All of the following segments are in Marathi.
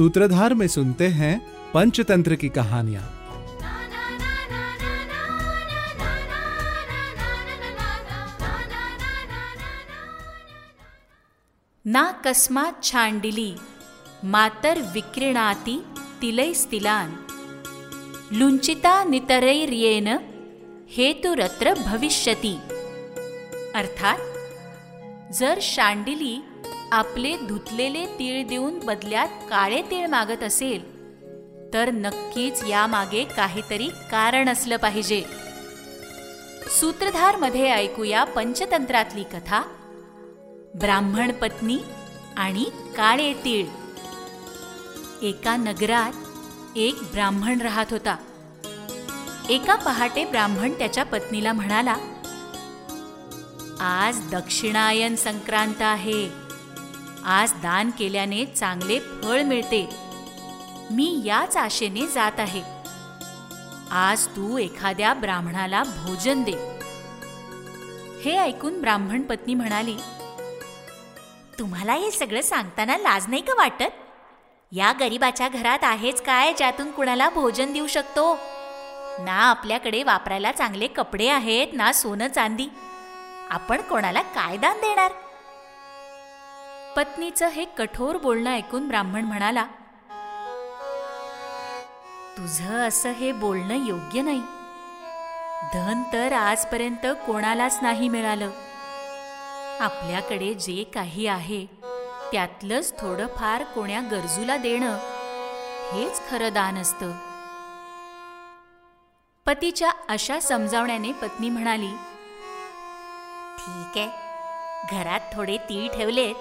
सूत्रधार में सुनते हैं पंचतंत्र की कहानियाँ। ना कस्मात छांडिली, मातर विक्रीणाती तिलैस्तिलान लुंचिता नितरैर्येन हेतुरत्र भविष्यती। अर्थात, जर शांडिली आपले धुतलेले तीळ देऊन बदल्यात काळे तीळ मागत असेल तर नक्कीच यामागे काहीतरी कारण असलं पाहिजे. सूत्रधारमध्ये ऐकूया पंचतंत्रातली कथा ब्राह्मण पत्नी आणि काळे तीळ. एका नगरात एक ब्राह्मण राहत होता. एका पहाटे ब्राह्मण त्याच्या पत्नीला म्हणाला आज दक्षिणायन संक्रांत आहे. आज दान केल्याने चांगले फळ मिळते. मी याच आशेने जात आहे. आज तू एखाद्या ब्राह्मणाला भोजन दे. हे ऐकून ब्राह्मण पत्नी म्हणाली तुम्हाला हे सगळं सांगताना लाज नाही का वाटत? या गरिबाच्या घरात आहेच काय ज्यातून कुणाला भोजन देऊ शकतो? ना आपल्याकडे वापरायला चांगले कपडे आहेत ना सोनं चांदी. आपण कोणाला काय दान देणार? पत्नीचं हे कठोर बोलणं ऐकून ब्राह्मण म्हणाला तुझं असं हे बोलणं योग्य नाही. धन तर आजपर्यंत कोणालाच नाही मिळालं. आपल्याकडे जे काही आहे त्यातलंच थोडंफार कोण्या गरजूला देणं हेच खरं दान असतं. पतीच्या अशा समजावण्याने पत्नी म्हणाली ठीक आहे. घरात थोडे ती ठेवलेत.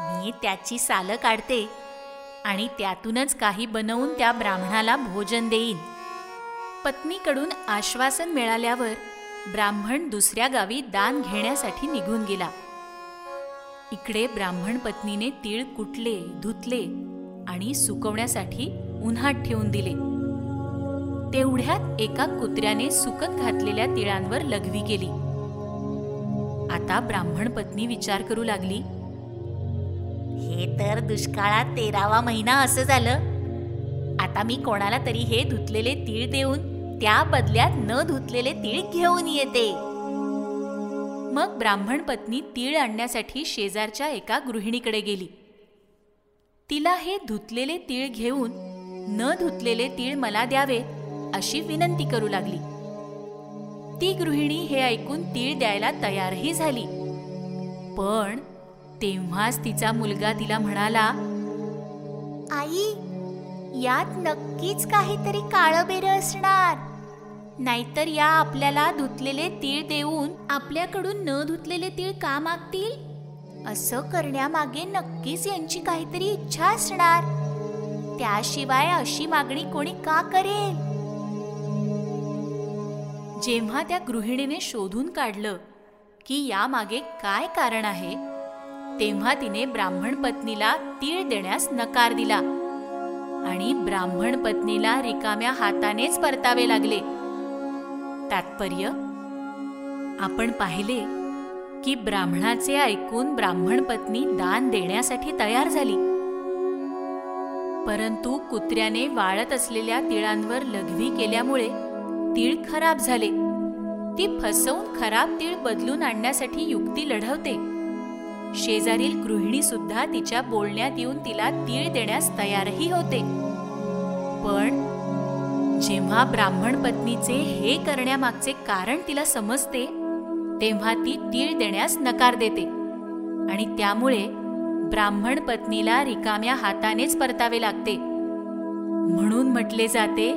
मी त्याची सालं काढते आणि त्यातूनच काही बनवून त्या ब्राह्मणाला भोजन देईन. पत्नीकडून आश्वासन मिळाल्यावर ब्राह्मण दुसऱ्या गावी दान घेण्यासाठी निघून गेला. इकडे ब्राह्मण पत्नीने तीळ कुटले धुतले आणि सुकवण्यासाठी उन्हात ठेवून दिले. तेवढ्यात एका कुत्र्याने सुकत घातलेल्या तिळांवर लघवी केली. आता ब्राह्मण पत्नी विचार करू लागली हे तर दुष्काळात तेरावा महिना असं झालं. आता मी कोणाला तरी हे धुतलेले तीळ देऊन त्या बदल्यात न धुतलेले तीळ घेऊन येते. मग ब्राह्मण पत्नी तीळ आणण्यासाठी शेजारच्या एका गृहिणीकडे गेली. तिला हे धुतलेले तीळ घेऊन न धुतलेले तीळ मला द्यावे अशी विनंती करू लागली. ती गृहिणी हे ऐकून तीळ द्यायला तयारही झाली. पण तेव्हाच तिचा मुलगा तिला म्हणाला आई यात नक्कीच काहीतरी काळं बेरं असणार. नाहीतर या आपल्याला धुतलेले तीळ देऊन आपल्याकडून न धुतलेले तीळ का मागतील? असं करण्यामागे नक्कीच यांची काहीतरी इच्छा असणार. त्याशिवाय अशी मागणी कोणी का करेल? जेव्हा त्या गृहिणीने शोधून काढलं की यामागे काय कारण आहे तेव्हा तिने ब्राह्मण पत्नीला तीळ देण्यास नकार दिला. आणि ब्राह्मण पत्नीला रिकाम्या हातानेच परतावे लागले. तात्पर्य आपण पाहिले की ब्राह्मणाचे ऐकून ब्राह्मण पत्नी दान देण्यासाठी तयार झाली. परंतु कुत्र्याने वाळत असलेल्या तिळांवर लघवी केल्यामुळे तीळ खराब झाले. ती फसवून खराब तीळ बदलून आणण्यासाठी युक्ती लढवते. शेजारील गृहिणी सुद्धा तिच्या बोलण्यात येऊन तिला तीळ देण्यास तयारही होते. पण जेव्हा ब्राह्मण पत्नीचे हे करण्यामागचे कारण तिला समजते तेव्हा ती तीळ देण्यास नकार देते आणि त्यामुळे ब्राह्मण पत्नीला रिकाम्या हातानेच परतावे लागते. म्हणून म्हटले जाते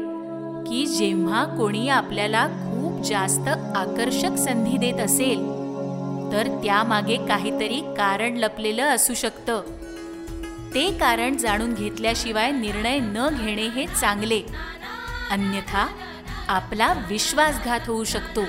की जेव्हा कोणी आपल्याला खूप जास्त आकर्षक संधी देत असेल तर त्यामागे काहीतरी कारण लपलेलं असू शकतं. ते कारण जाणून घेतल्याशिवाय निर्णय न घेणे हे चांगले. अन्यथा आपला विश्वासघात होऊ शकतो.